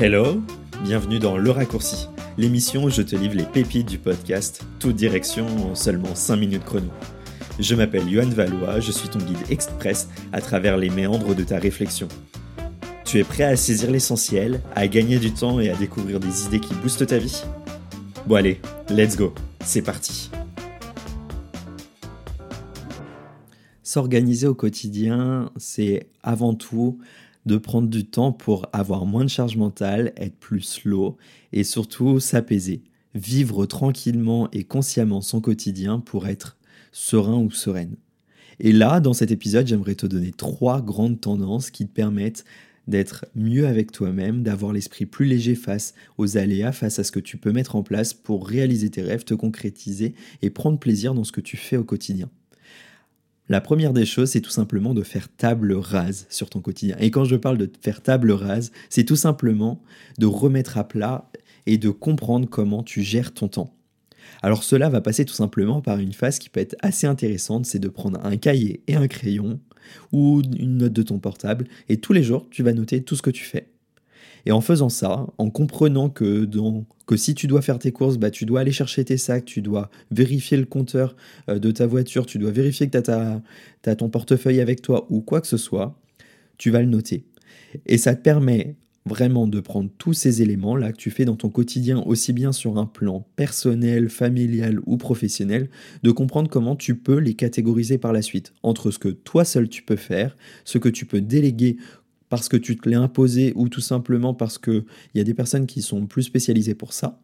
Hello, bienvenue dans Le Raccourci, l'émission où je te livre les pépites du podcast, toute direction en seulement 5 minutes chrono. Je m'appelle Yohan Valois, je suis ton guide express à travers les méandres de ta réflexion. Tu es prêt à saisir l'essentiel, à gagner du temps et à découvrir des idées qui boostent ta vie? Bon allez, let's go, c'est parti S'organiser au quotidien, c'est avant tout de prendre du temps pour avoir moins de charge mentale, être plus slow et surtout s'apaiser. Vivre tranquillement et consciemment son quotidien pour être serein ou sereine. Et là, dans cet épisode, j'aimerais te donner trois grandes tendances qui te permettent d'être mieux avec toi-même, d'avoir l'esprit plus léger face aux aléas, face à ce que tu peux mettre en place pour réaliser tes rêves, te concrétiser et prendre plaisir dans ce que tu fais au quotidien. La première des choses, c'est tout simplement de faire table rase sur ton quotidien. Et quand je parle de faire table rase, c'est tout simplement de remettre à plat et de comprendre comment tu gères ton temps. Alors cela va passer tout simplement par une phase qui peut être assez intéressante, c'est de prendre un cahier et un crayon ou une note de ton portable et tous les jours tu vas noter tout ce que tu fais. Et en faisant ça, en comprenant que, si tu dois faire tes courses, bah, tu dois aller chercher tes sacs, tu dois vérifier le compteur euh, de ta voiture, tu dois vérifier que tu as, as ton portefeuille avec toi ou quoi que ce soit, tu vas le noter. Et ça te permet vraiment de prendre tous ces éléments là que tu fais dans ton quotidien, aussi bien sur un plan personnel, familial ou professionnel, de comprendre comment tu peux les catégoriser par la suite, entre ce que toi seul tu peux faire, ce que tu peux déléguer parce que tu te l'es imposé ou tout simplement parce qu'il y a des personnes qui sont plus spécialisées pour ça.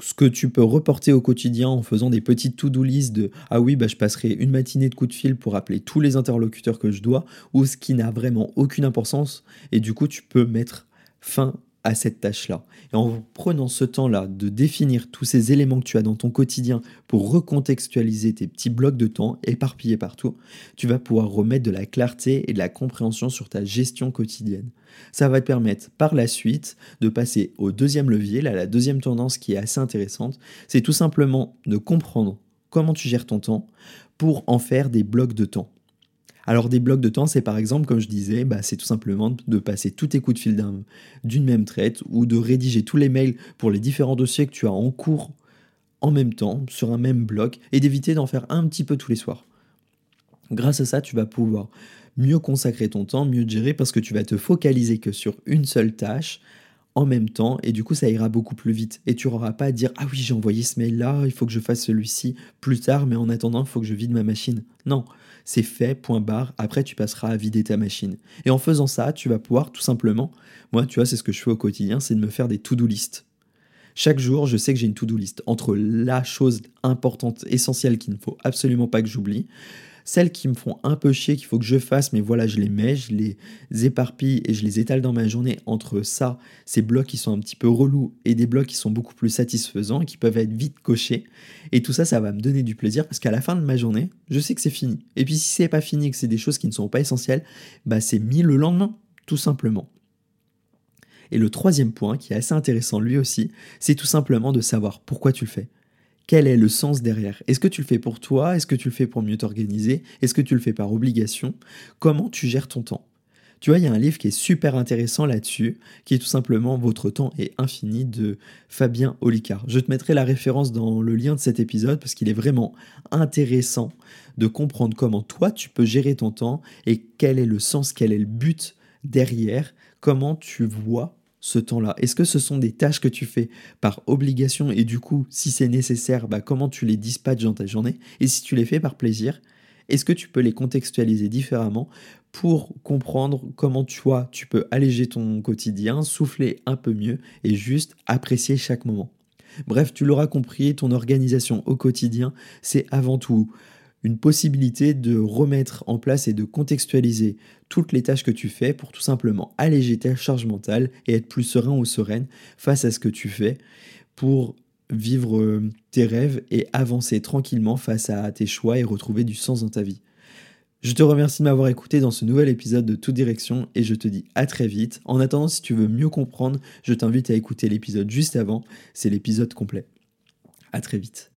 Ce que tu peux reporter au quotidien en faisant des petites to-do de ah oui, bah, je passerai une matinée de coup de fil pour appeler tous les interlocuteurs que je dois, ou ce qui n'a vraiment aucune importance, et du coup tu peux mettre fin à cette tâche-là. Et en prenant ce temps-là de définir tous ces éléments que tu as dans ton quotidien pour recontextualiser tes petits blocs de temps éparpillés partout, tu vas pouvoir remettre de la clarté et de la compréhension sur ta gestion quotidienne. Ça va te permettre par la suite de passer au deuxième levier, là la deuxième tendance qui est assez intéressante, c'est tout simplement de comprendre comment tu gères ton temps pour en faire des blocs de temps. Alors des blocs de temps, c'est par exemple, comme je disais, bah, c'est tout simplement de passer tous tes coups de fil d'une même traite ou de rédiger tous les mails pour les différents dossiers que tu as en cours en même temps sur un même bloc et d'éviter d'en faire un petit peu tous les soirs. Grâce à ça, tu vas pouvoir mieux consacrer ton temps, mieux gérer parce que tu vas te focaliser que sur une seule tâche en même temps et du coup ça ira beaucoup plus vite. Et tu n'auras pas à dire ah oui j'ai envoyé ce mail là il faut que je fasse celui-ci plus tard mais en attendant il faut que je vide ma machine. Non c'est fait point barre après tu passeras à vider ta machine. Et en faisant ça tu vas pouvoir tout simplement moi tu vois c'est ce que je fais au quotidien c'est de me faire des to-do list. Chaque jour je sais que j'ai une to-do list. Entre la chose importante essentielle qu'il ne faut absolument pas que j'oublie celles qui me font un peu chier, qu'il faut que je fasse, mais voilà, je les mets, je les éparpille et je les étale dans ma journée entre ça, ces blocs qui sont un petit peu relous et des blocs qui sont beaucoup plus satisfaisants et qui peuvent être vite cochés. Et tout ça, ça va me donner du plaisir parce qu'à la fin de ma journée, je sais que c'est fini. Et puis si c'est pas fini, que c'est des choses qui ne sont pas essentielles, bah c'est mis le lendemain, tout simplement. Et le troisième point, qui est assez intéressant lui aussi, c'est tout simplement de savoir pourquoi tu le fais. Quel est le sens derrière? Est-ce que tu le fais pour toi? Est-ce que tu le fais pour mieux t'organiser? Est-ce que tu le fais par obligation? Comment tu gères ton temps? Tu vois, il y a un livre qui est super intéressant là-dessus, qui est tout simplement Votre temps est infini de Fabien Olicard. Je te mettrai la référence dans le lien de cet épisode parce qu'il est vraiment intéressant de comprendre comment toi tu peux gérer ton temps et quel est le sens, quel est le but derrière, comment tu vois ce temps-là. Est-ce que ce sont des tâches que tu fais par obligation et du coup, si c'est nécessaire, bah, comment tu les dispatches dans ta journée? Et si tu les fais par plaisir, est-ce que tu peux les contextualiser différemment pour comprendre comment toi, tu peux alléger ton quotidien, souffler un peu mieux et juste apprécier chaque moment? Bref, tu l'auras compris, ton organisation au quotidien, c'est avant tout une possibilité de remettre en place et de contextualiser toutes les tâches que tu fais pour tout simplement alléger ta charge mentale et être plus serein ou sereine face à ce que tu fais pour vivre euh, tes rêves et avancer tranquillement face à tes choix et retrouver du sens dans ta vie. Je te remercie de m'avoir écouté dans ce nouvel épisode de Toute Direction et je te dis à très vite. En attendant, si tu veux mieux comprendre, je t'invite à écouter l'épisode juste avant, c'est l'épisode complet. À très vite.